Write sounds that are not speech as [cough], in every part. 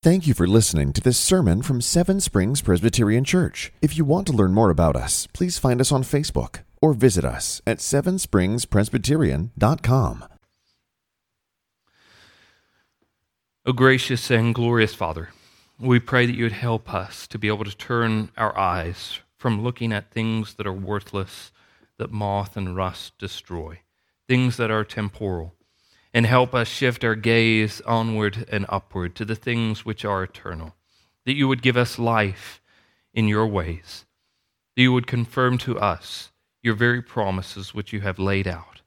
Thank you for listening to this sermon from Seven Springs Presbyterian Church. If you want to learn more about us, please find us on Facebook or visit us at sevenspringspresbyterian.com. O gracious and glorious Father, we pray that you would help us to be able to turn our eyes from looking at things that are worthless, that moth and rust destroy, things that are temporal and help us shift our gaze onward and upward to the things which are eternal. That you would give us life in your ways. That you would confirm to us your very promises which you have laid out.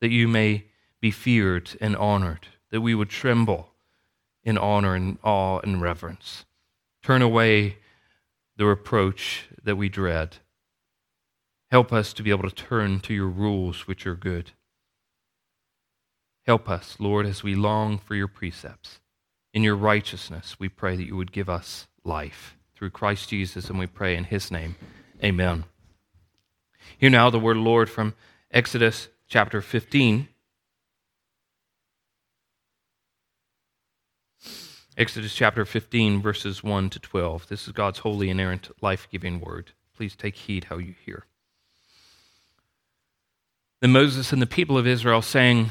That you may be feared and honored. That we would tremble in honor and awe and reverence. Turn away the reproach that we dread. Help us to be able to turn to your rules which are good. Help us, Lord, as we long for your precepts. In your righteousness, we pray that you would give us life through Christ Jesus, and we pray in his name. Amen. Hear now the word of the Lord from Exodus chapter 15. Exodus chapter 15, verses 1 to 12. This is God's holy, inerrant, life giving word. Please take heed how you hear. Then Moses and the people of Israel sang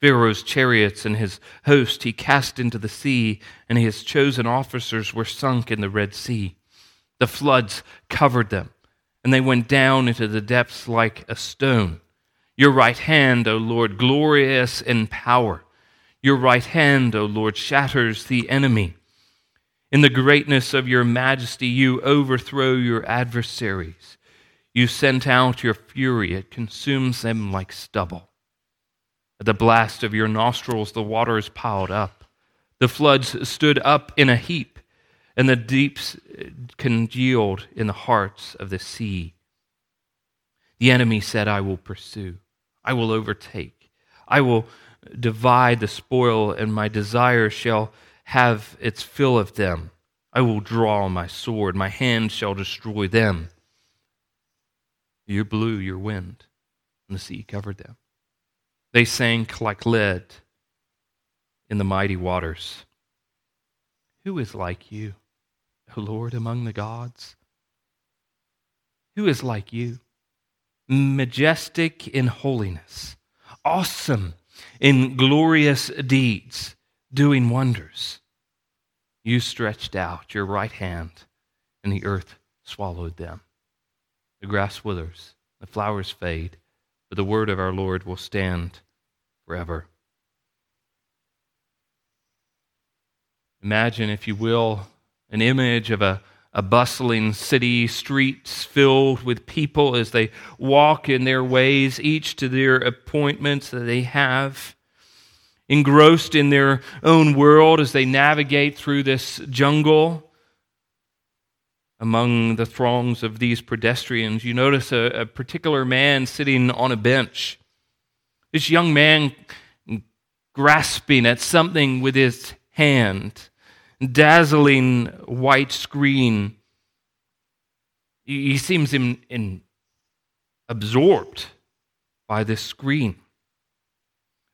Pharaoh's chariots and his host he cast into the sea, and his chosen officers were sunk in the Red Sea. The floods covered them, and they went down into the depths like a stone. Your right hand, O Lord, glorious in power. Your right hand, O Lord, shatters the enemy. In the greatness of your majesty, you overthrow your adversaries. You sent out your fury, it consumes them like stubble. At the blast of your nostrils, the waters piled up. The floods stood up in a heap, and the deeps congealed in the hearts of the sea. The enemy said, I will pursue, I will overtake, I will divide the spoil, and my desire shall have its fill of them. I will draw my sword, my hand shall destroy them. You blew your wind, and the sea covered them. They sank like lead in the mighty waters. Who is like you, O Lord, among the gods? Who is like you? Majestic in holiness, awesome in glorious deeds, doing wonders. You stretched out your right hand, and the earth swallowed them. The grass withers, the flowers fade but the word of our Lord will stand forever. Imagine, if you will, an image of a, a bustling city, streets filled with people as they walk in their ways, each to their appointments that they have, engrossed in their own world as they navigate through this jungle among the throngs of these pedestrians, you notice a, a, particular man sitting on a bench. This young man grasping at something with his hand, dazzling white screen. He seems in, in absorbed by this screen.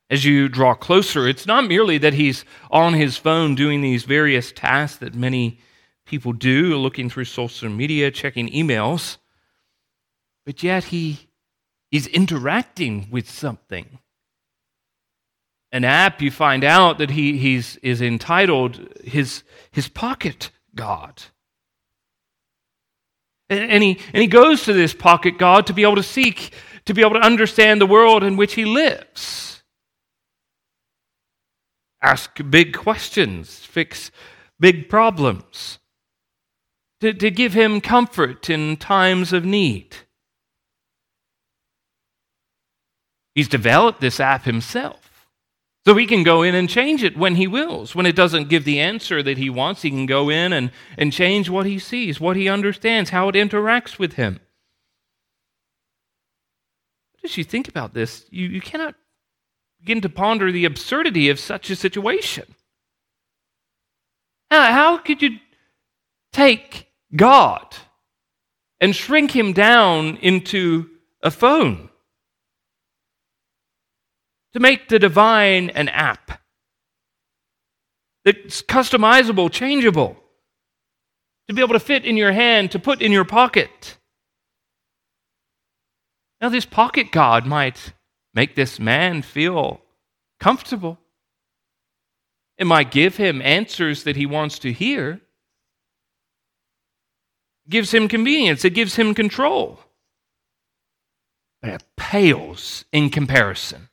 As you draw closer, it's not merely that he's on his phone doing these various tasks that many people do, looking through social media, checking emails, but yet he is interacting with something. An app, you find out that he he's, is entitled his, his Pocket God. And, and, he, and he goes to this Pocket God to be able to seek, to be able to understand the world in which he lives. Ask big questions, fix big problems to, to give him comfort in times of need. He's developed this app himself. So he can go in and change it when he wills. When it doesn't give the answer that he wants, he can go in and, and change what he sees, what he understands, how it interacts with him. as you think about this, you, you cannot begin to ponder the absurdity of such a situation. How, how could you take God and shrink him down into a phone? To make the divine an app that's customizable, changeable, to be able to fit in your hand, to put in your pocket. Now, this pocket God might make this man feel comfortable. It might give him answers that he wants to hear. It gives him convenience, it gives him control. But it pales in comparison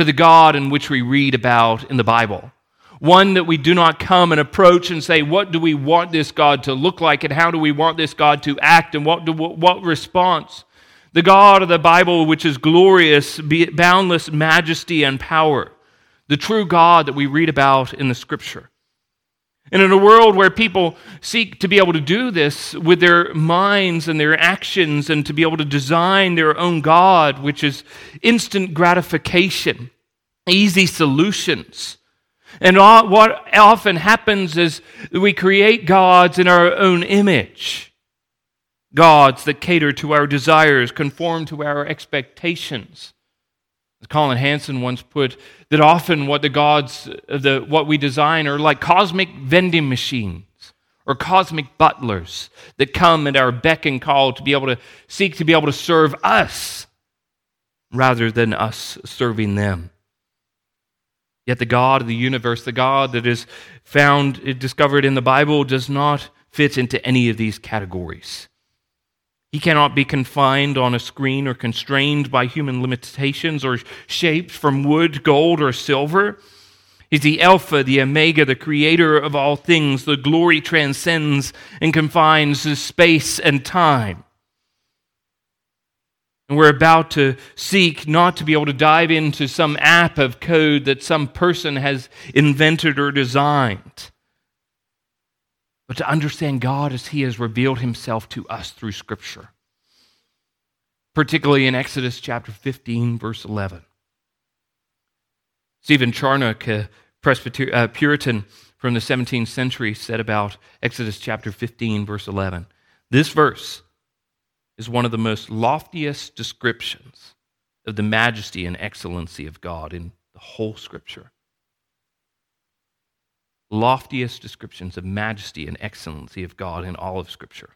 to the God in which we read about in the Bible. One that we do not come and approach and say, What do we want this God to look like, and how do we want this God to act, and what, do, what response? The God of the Bible, which is glorious, boundless majesty and power. The true God that we read about in the Scripture. And in a world where people seek to be able to do this with their minds and their actions and to be able to design their own God, which is instant gratification, easy solutions, and what often happens is we create gods in our own image. Gods that cater to our desires, conform to our expectations. As Collin Hansen once put, that often what the gods, the, what we design are like cosmic vending machines or cosmic butlers that come at our beck and call to be able to seek to be able to serve us rather than us serving them. Yet the God of the universe, the God that is found, discovered in the Bible, does not fit into any of these categories. He cannot be confined on a screen or constrained by human limitations or shaped from wood, gold, or silver. He's the Alpha, the Omega, the creator of all things. The glory transcends and confines space and time. And we're about to seek not to be able to dive into some app of code that some person has invented or designed, but to understand God as He has revealed Himself to us through Scripture, particularly in Exodus chapter 15, verse 11. Stephen Charnock, a Presbyter- uh, Puritan from the 17th century, said about Exodus chapter 15, verse 11. This verse is one of the most loftiest descriptions of the majesty and excellency of God in the whole Scripture. Loftiest descriptions of majesty and excellency of God in all of Scripture.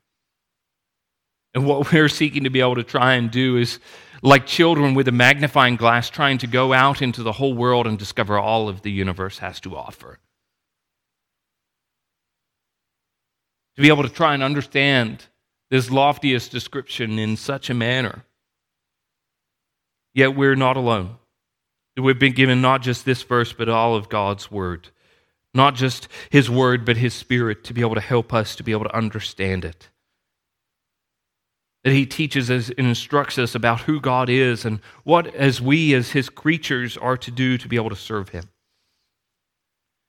And what [laughs] we're seeking to be able to try and do is, like children with a magnifying glass, trying to go out into the whole world and discover all of the universe has to offer. To be able to try and understand this loftiest description in such a manner. Yet we're not alone. We've been given not just this verse, but all of God's Word. Not just His Word, but His Spirit to be able to help us to be able to understand it. That He teaches us and instructs us about who God is and what, as we, as His creatures, are to do to be able to serve Him.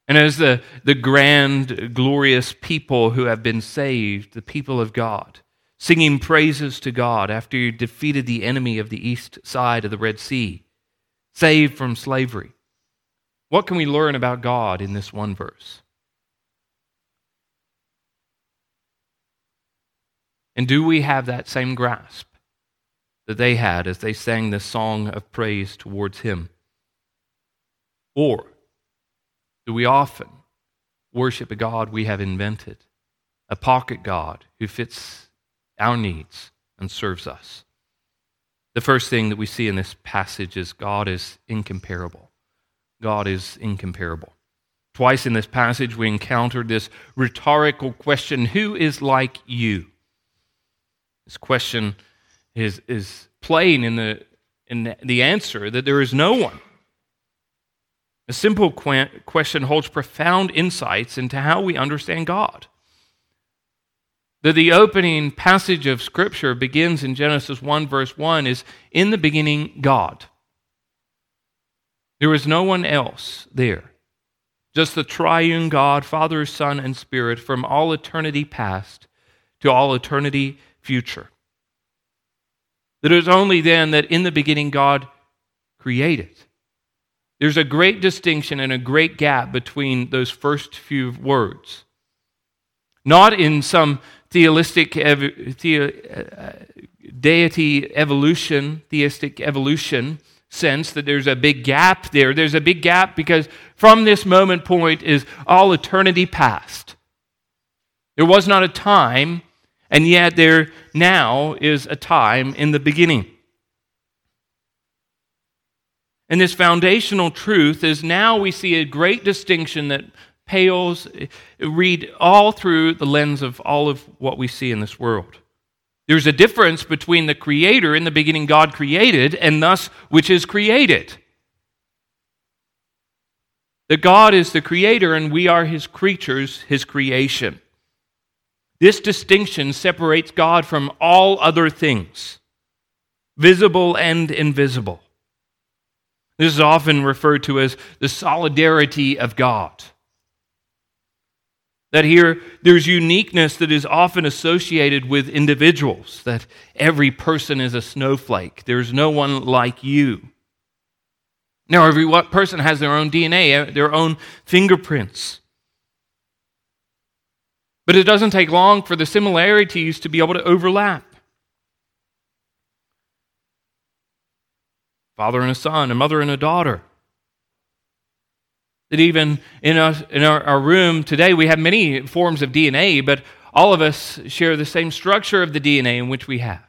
And as the, the grand, glorious people who have been saved, the people of God, singing praises to God after you defeated the enemy of the east side of the Red Sea, saved from slavery. What can we learn about God in this one verse? And do we have that same grasp that they had as they sang this song of praise towards Him? Or do we often worship a God we have invented, a pocket God who fits our needs and serves us. The first thing that we see in this passage is God is incomparable. God is incomparable. Twice in this passage, we encountered this rhetorical question Who is like you? This question is, is plain in the, in the answer that there is no one. A simple question holds profound insights into how we understand God that the opening passage of Scripture begins in Genesis 1, verse 1 is In the beginning, God. There was no one else there, just the triune God, Father, Son, and Spirit from all eternity past to all eternity future. that it was only then that in the beginning God created. There's a great distinction and a great gap between those first few words. Not in some theistic ev- the, uh, deity evolution, theistic evolution sense that there's a big gap there. There's a big gap because from this moment point is all eternity past. There was not a time, and yet there now is a time in the beginning. And this foundational truth is now we see a great distinction that pales, read all through the lens of all of what we see in this world. There's a difference between the creator, in the beginning God created, and thus which is created. That God is the creator and we are his creatures, his creation. This distinction separates God from all other things, visible and invisible. This is often referred to as the solidarity of God. That here there's uniqueness that is often associated with individuals, that every person is a snowflake. There's no one like you. Now, every person has their own DNA, eh, their own fingerprints. But it doesn't take long for the similarities to be able to overlap. Father and a son, a mother and a daughter. That even in, us, in our, our room today, we have many forms of DNA, but all of us share the same structure of the DNA in which we have,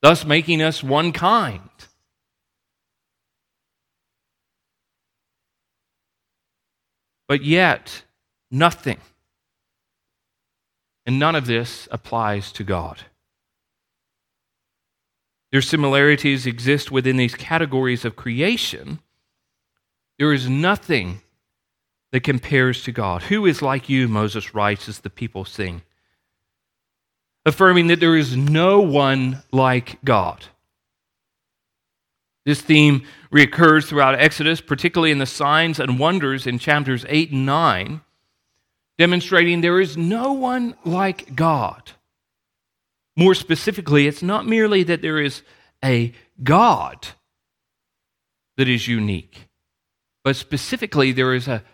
thus making us one kind. But yet, nothing, and none of this applies to God. Their similarities exist within these categories of creation there is nothing that compares to God. Who is like you, Moses writes as the people sing, affirming that there is no one like God. This theme reoccurs throughout Exodus, particularly in the signs and wonders in chapters 8 and 9, demonstrating there is no one like God. More specifically, it's not merely that there is a God that is unique, but specifically, there is a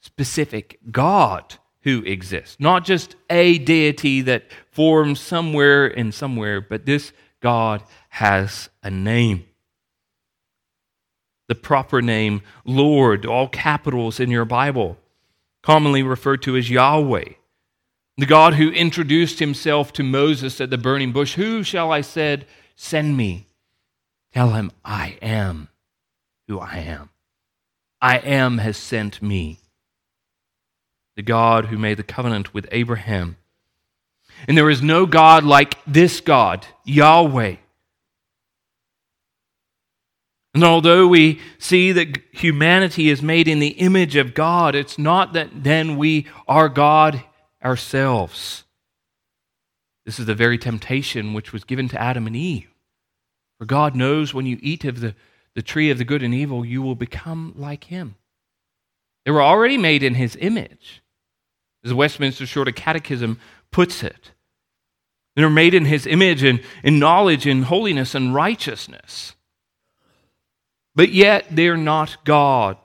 specific God who exists, not just a deity that forms somewhere and somewhere, but this God has a name. The proper name, Lord, all capitals in your Bible, commonly referred to as Yahweh. The God who introduced himself to Moses at the burning bush Who shall I said, send me? Tell him, I am who I am. I am has sent me. The God who made the covenant with Abraham. And there is no God like this God, Yahweh. And although we see that humanity is made in the image of God, it's not that then we are God ourselves. This is the very temptation which was given to Adam and Eve. For God knows when you eat of the the tree of the good and evil, you will become like him. They were already made in his image, as the Westminster Shorter Catechism puts it. They were made in his image and in knowledge and holiness and righteousness. But yet they're not God.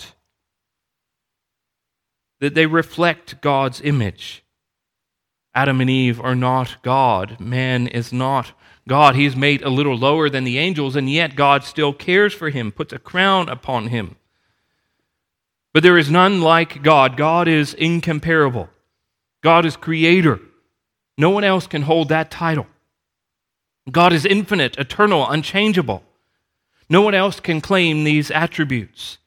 That they reflect God's image. Adam and Eve are not God. Man is not God. He's made a little lower than the angels, and yet God still cares for him, puts a crown upon him. But there is none like God. God is incomparable. God is creator. No one else can hold that title. God is infinite, eternal, unchangeable. No one else can claim these attributes.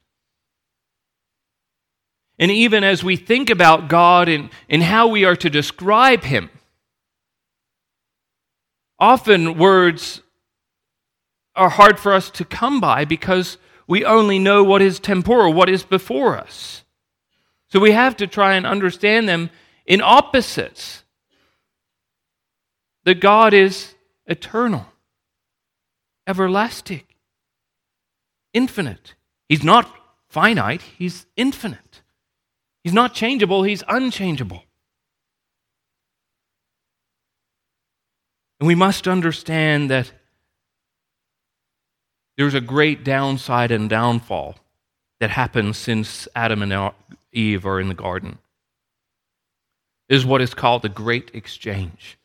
And even as we think about God and, and how we are to describe Him, Often words are hard for us to come by because we only know what is temporal, what is before us. So we have to try and understand them in opposites. That God is eternal, everlasting, infinite. He's not finite, He's infinite. He's not changeable, He's unchangeable. And we must understand that there's a great downside and downfall that happens since Adam and Eve are in the garden. It is what is called the great exchange.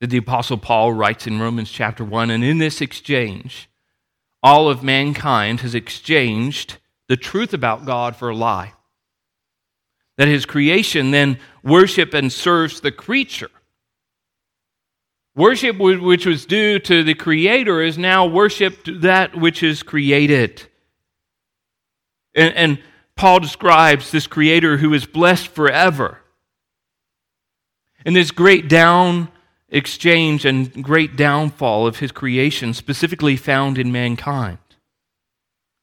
That the Apostle Paul writes in Romans chapter 1 and in this exchange, all of mankind has exchanged the truth about God for a lie. That his creation then worship and serves the creature. Worship which was due to the Creator is now worship that which is created. And, and Paul describes this Creator who is blessed forever. And this great down exchange and great downfall of his creation, specifically found in mankind.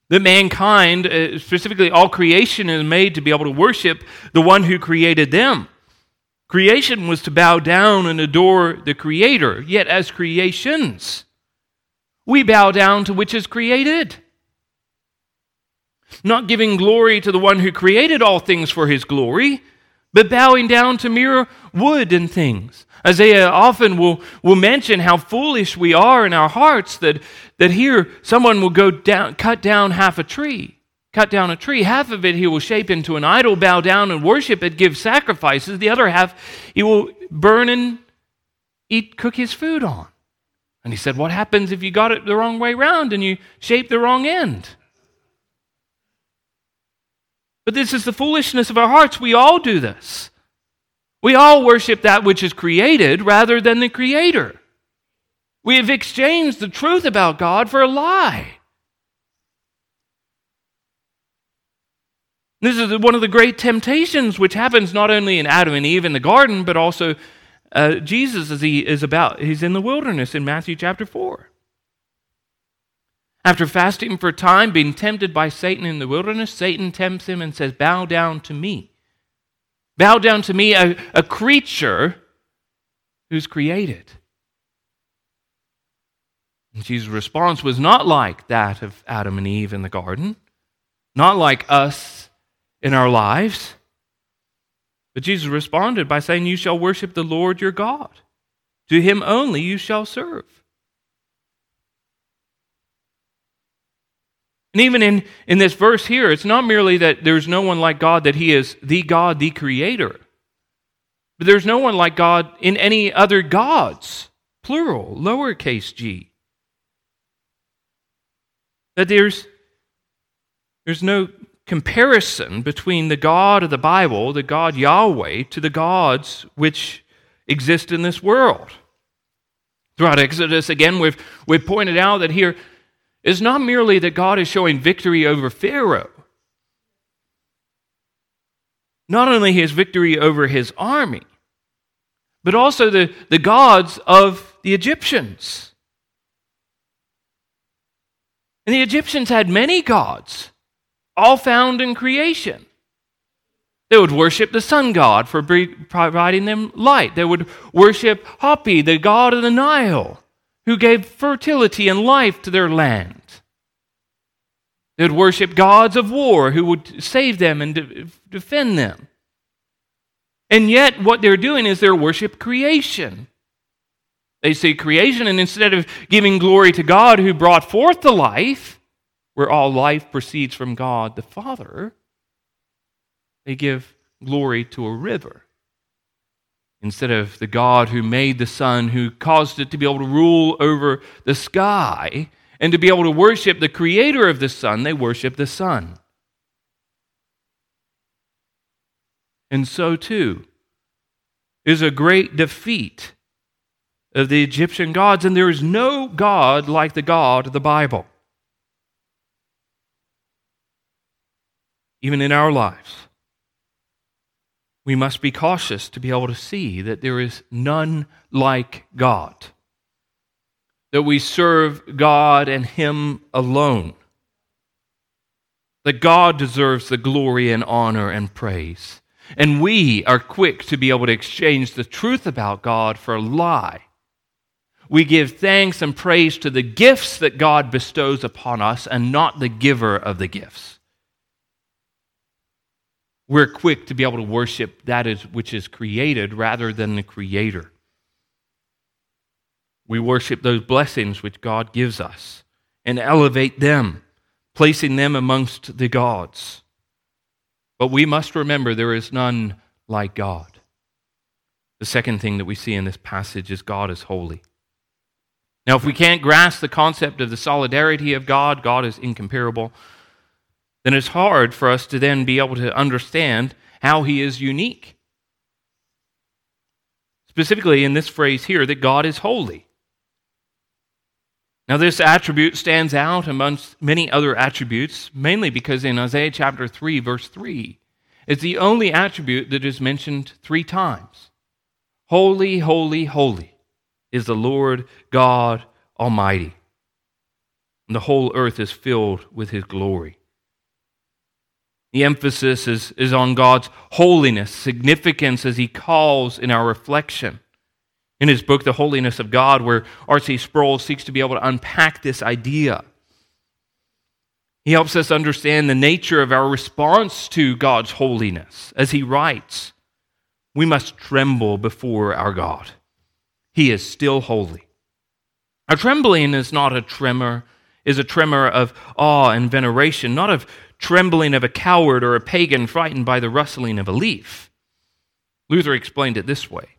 That mankind, uh, specifically all creation, is made to be able to worship the one who created them. Creation was to bow down and adore the Creator, yet as creations, we bow down to which is created. Not giving glory to the one who created all things for his glory, but bowing down to mere wood and things. Isaiah often will, will mention how foolish we are in our hearts that, that here someone will go down, cut down half a tree, cut down a tree. Half of it he will shape into an idol, bow down and worship it, give sacrifices. The other half he will burn and eat, cook his food on. And he said, What happens if you got it the wrong way round and you shape the wrong end? But this is the foolishness of our hearts. We all do this. We all worship that which is created rather than the Creator. We have exchanged the truth about God for a lie. This is one of the great temptations which happens not only in Adam and Eve in the garden, but also uh, Jesus as he is about, he's in the wilderness in Matthew chapter 4. After fasting for time, being tempted by Satan in the wilderness, Satan tempts him and says, Bow down to me. Bow down to me, a, a creature who's created. And Jesus' response was not like that of Adam and Eve in the garden, not like us in our lives. But Jesus responded by saying, You shall worship the Lord your God. To him only you shall serve. And even in, in this verse here, it's not merely that there's no one like God, that He is the God, the Creator. But there's no one like God in any other gods, plural, lowercase g. That there's, there's no comparison between the God of the Bible, the God Yahweh, to the gods which exist in this world. Throughout Exodus, again, we've, we've pointed out that here is not merely that God is showing victory over Pharaoh, not only his victory over his army, but also the, the gods of the Egyptians. And the Egyptians had many gods, all found in creation. They would worship the sun god for providing them light. They would worship Hapi, the god of the Nile who gave fertility and life to their land. They would worship gods of war who would save them and de- defend them. And yet, what they're doing is they're worship creation. They see creation, and instead of giving glory to God who brought forth the life, where all life proceeds from God the Father, they give glory to a river instead of the God who made the sun, who caused it to be able to rule over the sky, and to be able to worship the creator of the sun, they worship the sun. And so, too, is a great defeat of the Egyptian gods, and there is no God like the God of the Bible. Even in our lives we must be cautious to be able to see that there is none like God, that we serve God and Him alone, that God deserves the glory and honor and praise. And we are quick to be able to exchange the truth about God for a lie. We give thanks and praise to the gifts that God bestows upon us and not the giver of the gifts we're quick to be able to worship that is, which is created rather than the creator. We worship those blessings which God gives us and elevate them, placing them amongst the gods. But we must remember there is none like God. The second thing that we see in this passage is God is holy. Now, if we can't grasp the concept of the solidarity of God, God is incomparable, then it's hard for us to then be able to understand how he is unique. Specifically, in this phrase here, that God is holy. Now, this attribute stands out amongst many other attributes, mainly because in Isaiah chapter 3, verse 3, it's the only attribute that is mentioned three times. Holy, holy, holy is the Lord God Almighty. And the whole earth is filled with his glory. The emphasis is, is on God's holiness, significance as he calls in our reflection. In his book, The Holiness of God, where R.C. Sproul seeks to be able to unpack this idea. He helps us understand the nature of our response to God's holiness. As he writes, we must tremble before our God. He is still holy. Our trembling is not a tremor, is a tremor of awe and veneration, not of trembling of a coward or a pagan frightened by the rustling of a leaf. Luther explained it this way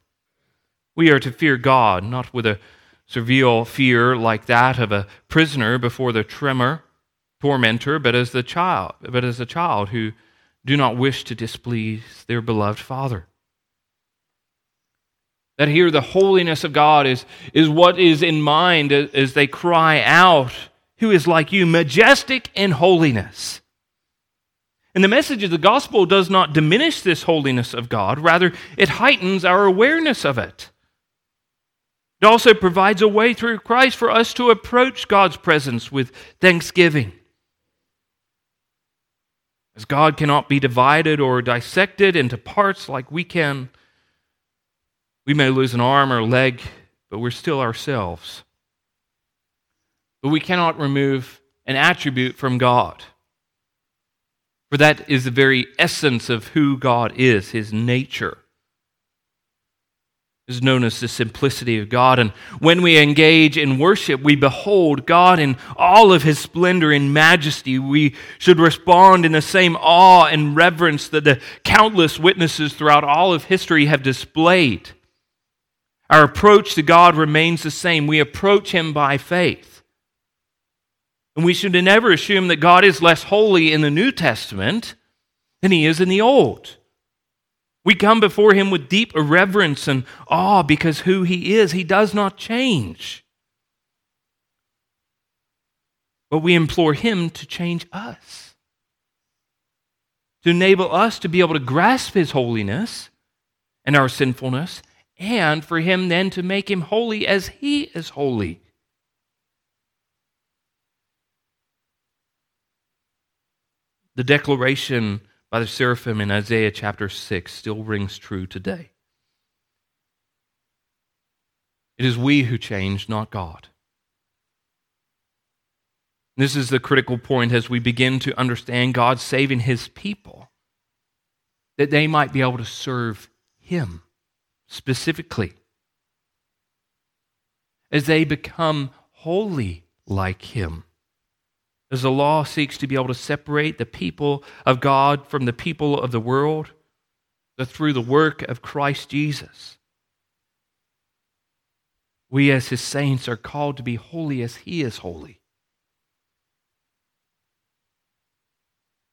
We are to fear God, not with a servile fear like that of a prisoner before the tremor, tormentor, but as the child, but as a child who do not wish to displease their beloved father. That here the holiness of God is, is what is in mind as they cry out, Who is like you, majestic in holiness? And the message of the gospel does not diminish this holiness of God, rather, it heightens our awareness of it. It also provides a way through Christ for us to approach God's presence with thanksgiving. As God cannot be divided or dissected into parts like we can, we may lose an arm or a leg, but we're still ourselves. But we cannot remove an attribute from God. For that is the very essence of who God is, his nature. Is known as the simplicity of God. And when we engage in worship, we behold God in all of his splendor and majesty. We should respond in the same awe and reverence that the countless witnesses throughout all of history have displayed. Our approach to God remains the same. We approach him by faith. And we should never assume that God is less holy in the New Testament than he is in the Old. We come before him with deep reverence and awe because who he is, he does not change. But we implore him to change us, to enable us to be able to grasp his holiness and our sinfulness, and for him then to make him holy as he is holy. The declaration by the seraphim in Isaiah chapter 6 still rings true today. It is we who change, not God. This is the critical point as we begin to understand God saving his people, that they might be able to serve him specifically. As they become holy like him as the law seeks to be able to separate the people of God from the people of the world, that through the work of Christ Jesus, we as his saints are called to be holy as he is holy.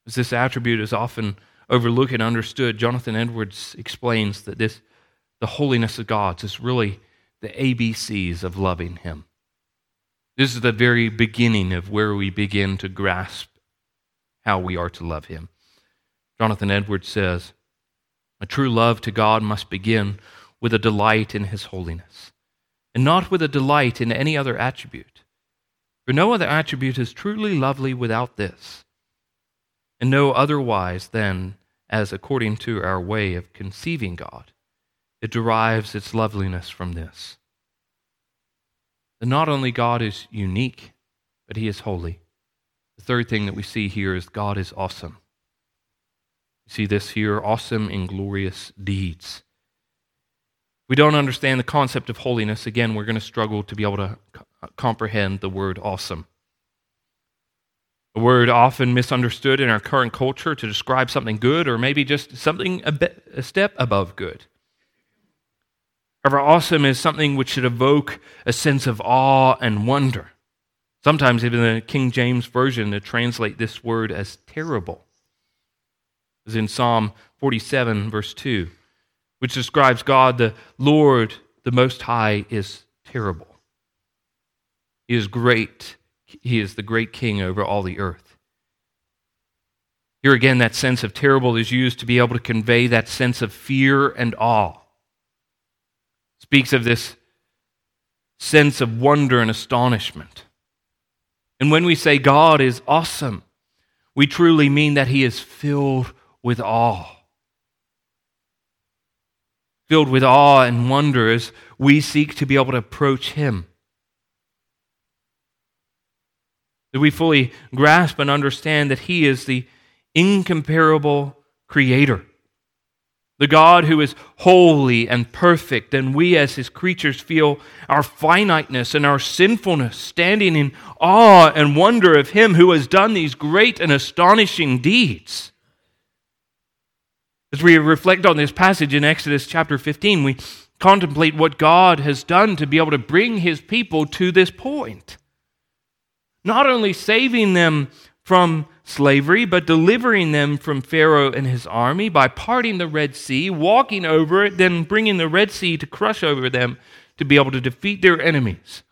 As this attribute is often overlooked and understood, Jonathan Edwards explains that this, the holiness of God is really the ABCs of loving him. This is the very beginning of where we begin to grasp how we are to love Him. Jonathan Edwards says, A true love to God must begin with a delight in His holiness, and not with a delight in any other attribute. For no other attribute is truly lovely without this, and no otherwise than as according to our way of conceiving God, it derives its loveliness from this that not only God is unique, but he is holy. The third thing that we see here is God is awesome. You see this here awesome and glorious deeds. We don't understand the concept of holiness. Again, we're going to struggle to be able to uh, comprehend the word awesome. A word often misunderstood in our current culture to describe something good or maybe just something a, bit, a step above good. However, awesome is something which should evoke a sense of awe and wonder. Sometimes, even in the King James Version to translate this word as terrible. As in Psalm 47, verse 2, which describes God, the Lord, the Most High, is terrible. He is great. He is the great King over all the earth. Here again, that sense of terrible is used to be able to convey that sense of fear and awe speaks of this sense of wonder and astonishment. And when we say God is awesome, we truly mean that he is filled with awe. Filled with awe and wonder as we seek to be able to approach him. That we fully grasp and understand that he is the incomparable creator the God who is holy and perfect, and we as his creatures feel our finiteness and our sinfulness, standing in awe and wonder of him who has done these great and astonishing deeds. As we reflect on this passage in Exodus chapter 15, we contemplate what God has done to be able to bring his people to this point. Not only saving them from slavery, but delivering them from Pharaoh and his army by parting the Red Sea, walking over it, then bringing the Red Sea to crush over them to be able to defeat their enemies.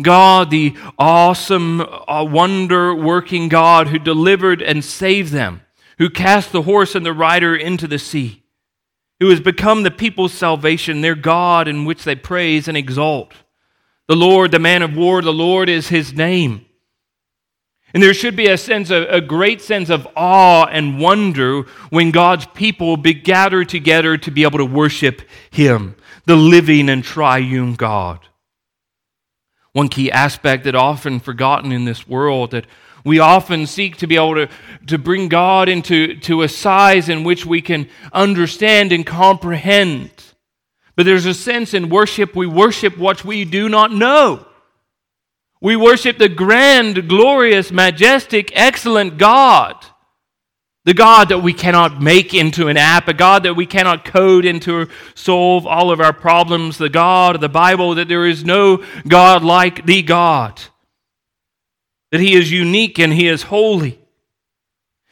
God, the awesome, uh, wonder working God who delivered and saved them, who cast the horse and the rider into the sea, who has become the people's salvation, their God in which they praise and exalt. The Lord, the man of war, the Lord is his name. And there should be a sense, of, a great sense of awe and wonder when God's people be gathered together to be able to worship Him, the living and triune God. One key aspect that often forgotten in this world that we often seek to be able to, to bring God into to a size in which we can understand and comprehend. But there's a sense in worship, we worship what we do not know. We worship the grand, glorious, majestic, excellent God. The God that we cannot make into an app, a God that we cannot code into solve all of our problems, the God of the Bible, that there is no God like the God, that He is unique and He is holy.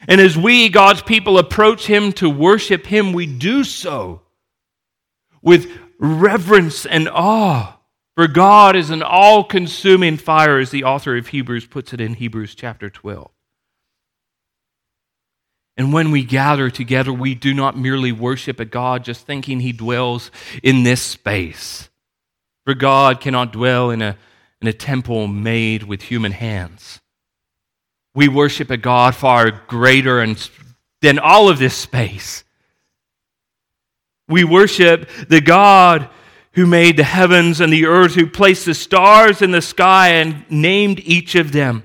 And as we, God's people, approach Him to worship Him, we do so with reverence and awe. For God is an all consuming fire, as the author of Hebrews puts it in Hebrews chapter 12. And when we gather together, we do not merely worship a God just thinking he dwells in this space. For God cannot dwell in a, in a temple made with human hands. We worship a God far greater and, than all of this space. We worship the God who made the heavens and the earth, who placed the stars in the sky and named each of them,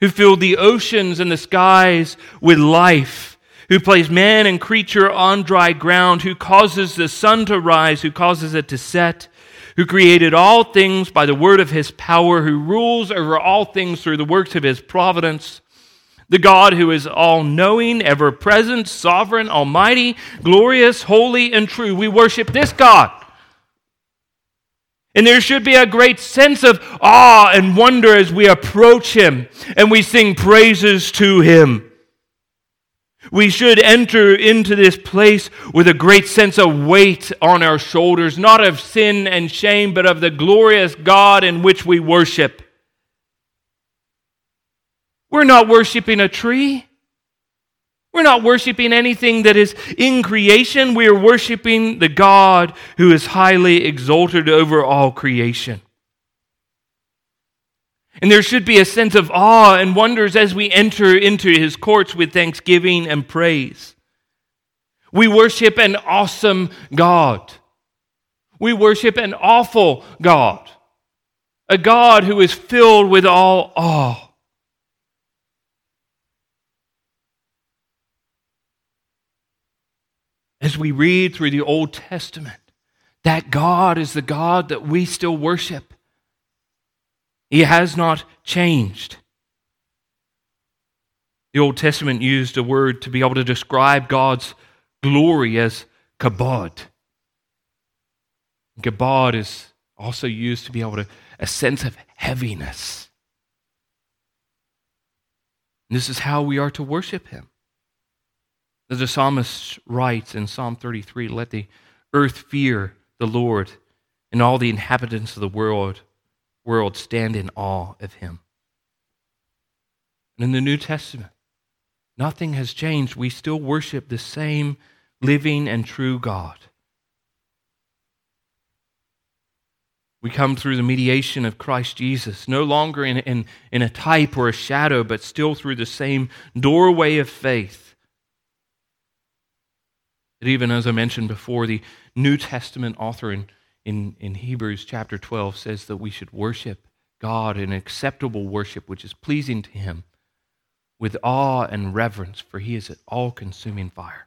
who filled the oceans and the skies with life, who placed man and creature on dry ground, who causes the sun to rise, who causes it to set, who created all things by the word of his power, who rules over all things through the works of his providence. The God who is all knowing, ever present, sovereign, almighty, glorious, holy, and true. We worship this God and there should be a great sense of awe and wonder as we approach Him and we sing praises to Him. We should enter into this place with a great sense of weight on our shoulders, not of sin and shame, but of the glorious God in which we worship. We're not worshiping a tree. We're not worshiping anything that is in creation. We are worshiping the God who is highly exalted over all creation. And there should be a sense of awe and wonders as we enter into his courts with thanksgiving and praise. We worship an awesome God. We worship an awful God. A God who is filled with all awe. As we read through the Old Testament that God is the God that we still worship. He has not changed. The Old Testament used a word to be able to describe God's glory as kabod. Kabod is also used to be able to a sense of heaviness. And this is how we are to worship him. As the psalmist writes in Psalm 33, let the earth fear the Lord, and all the inhabitants of the world, world stand in awe of him. And in the New Testament, nothing has changed. We still worship the same living and true God. We come through the mediation of Christ Jesus, no longer in, in, in a type or a shadow, but still through the same doorway of faith. That even as I mentioned before, the New Testament author in, in, in Hebrews chapter 12 says that we should worship God in acceptable worship, which is pleasing to Him, with awe and reverence, for He is an all consuming fire.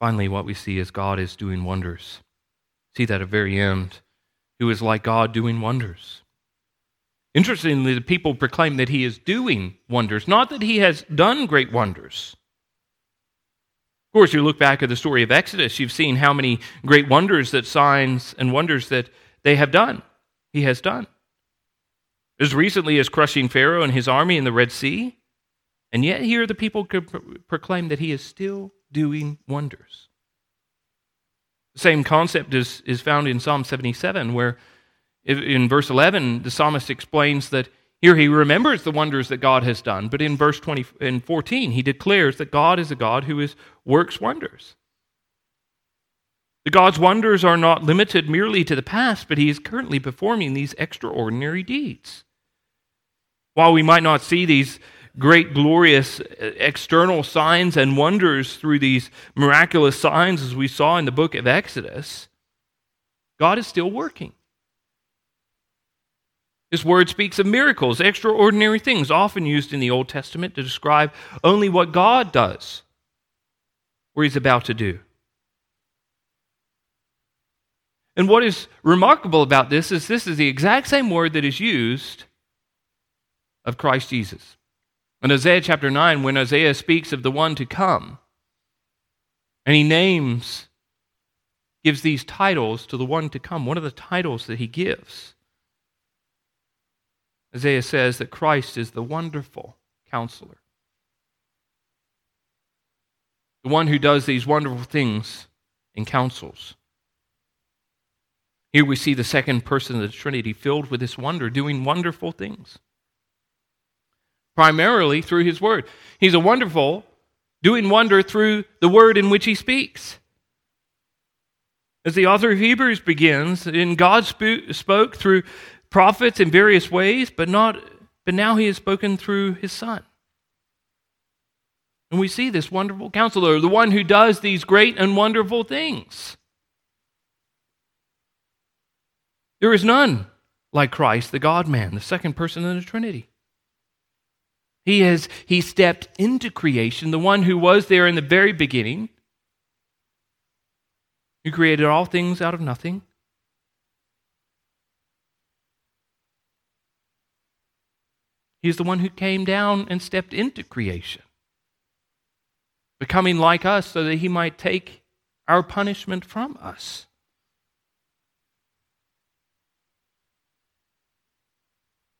Finally, what we see is God is doing wonders. See that at very end. Who is like God doing wonders. Interestingly, the people proclaim that he is doing wonders, not that he has done great wonders. Of course, you look back at the story of Exodus, you've seen how many great wonders that signs and wonders that they have done, he has done. As recently as crushing Pharaoh and his army in the Red Sea, and yet here the people could proclaim that he is still doing wonders. The same concept is, is found in Psalm 77, where in verse 11, the psalmist explains that here he remembers the wonders that God has done, but in verse 20 and 14, he declares that God is a God who is, works wonders. The God's wonders are not limited merely to the past, but he is currently performing these extraordinary deeds. While we might not see these great, glorious uh, external signs and wonders through these miraculous signs, as we saw in the book of Exodus, God is still working. His word speaks of miracles, extraordinary things, often used in the Old Testament to describe only what God does or He's about to do. And what is remarkable about this is this is the exact same word that is used of Christ Jesus. In Isaiah chapter 9, when Isaiah speaks of the one to come, and he names, gives these titles to the one to come, one of the titles that he gives, Isaiah says that Christ is the wonderful counselor, the one who does these wonderful things and counsels. Here we see the second person of the Trinity filled with this wonder, doing wonderful things primarily through his word. He's a wonderful, doing wonder through the word in which he speaks. As the author of Hebrews begins, in God spoke through prophets in various ways, but not but now he has spoken through his son. And we see this wonderful counselor, the one who does these great and wonderful things. There is none like Christ, the God man, the second person in the Trinity. He has he stepped into creation, the one who was there in the very beginning, who created all things out of nothing. He's the one who came down and stepped into creation, becoming like us so that he might take our punishment from us.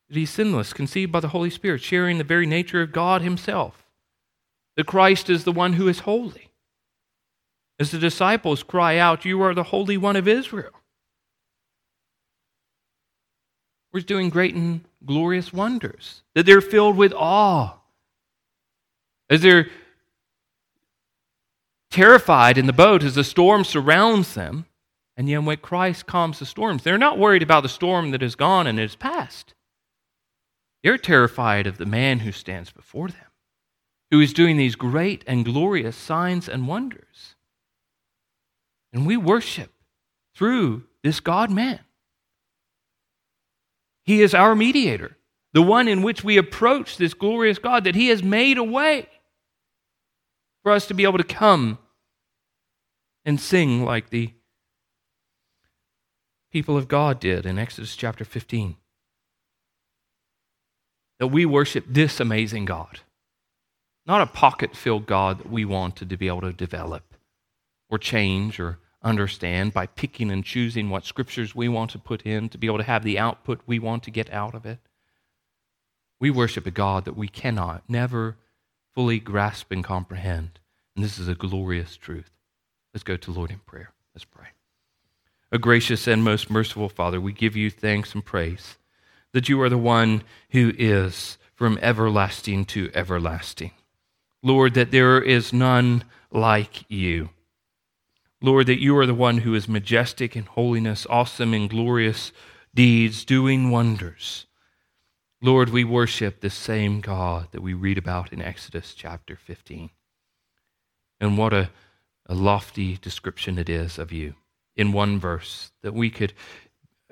that he's sinless, conceived by the Holy Spirit, sharing the very nature of God himself. That Christ is the one who is holy. As the disciples cry out, You are the Holy One of Israel. We're doing great and glorious wonders, that they're filled with awe. As they're terrified in the boat as the storm surrounds them, and yet when Christ calms the storms, they're not worried about the storm that is gone and is past. They're terrified of the man who stands before them, who is doing these great and glorious signs and wonders. And we worship through this God man. He is our mediator, the one in which we approach this glorious God, that He has made a way for us to be able to come and sing like the people of God did in Exodus chapter 15. that we worship this amazing God, not a pocket filled God that we wanted to be able to develop or change or understand by picking and choosing what scriptures we want to put in to be able to have the output we want to get out of it. We worship a God that we cannot, never fully grasp and comprehend. And this is a glorious truth. Let's go to Lord in prayer. Let's pray. A gracious and most merciful Father, we give you thanks and praise that you are the one who is from everlasting to everlasting. Lord, that there is none like you. Lord, that you are the one who is majestic in holiness, awesome in glorious deeds, doing wonders. Lord, we worship the same God that we read about in Exodus chapter 15. And what a, a lofty description it is of you in one verse that we could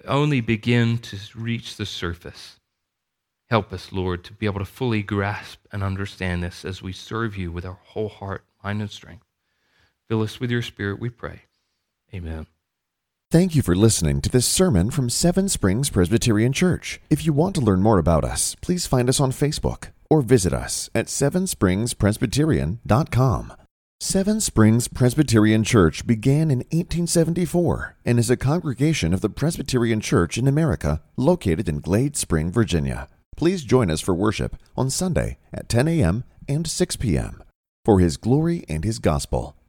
only begin to reach the surface. Help us, Lord, to be able to fully grasp and understand this as we serve you with our whole heart, mind, and strength. Fill us with your Spirit, we pray. Amen. Thank you for listening to this sermon from Seven Springs Presbyterian Church. If you want to learn more about us, please find us on Facebook or visit us at sevenspringspresbyterian.com. Seven Springs Presbyterian Church began in 1874 and is a congregation of the Presbyterian Church in America located in Glade Spring, Virginia. Please join us for worship on Sunday at 10 a.m. and 6 p.m. for His glory and His gospel.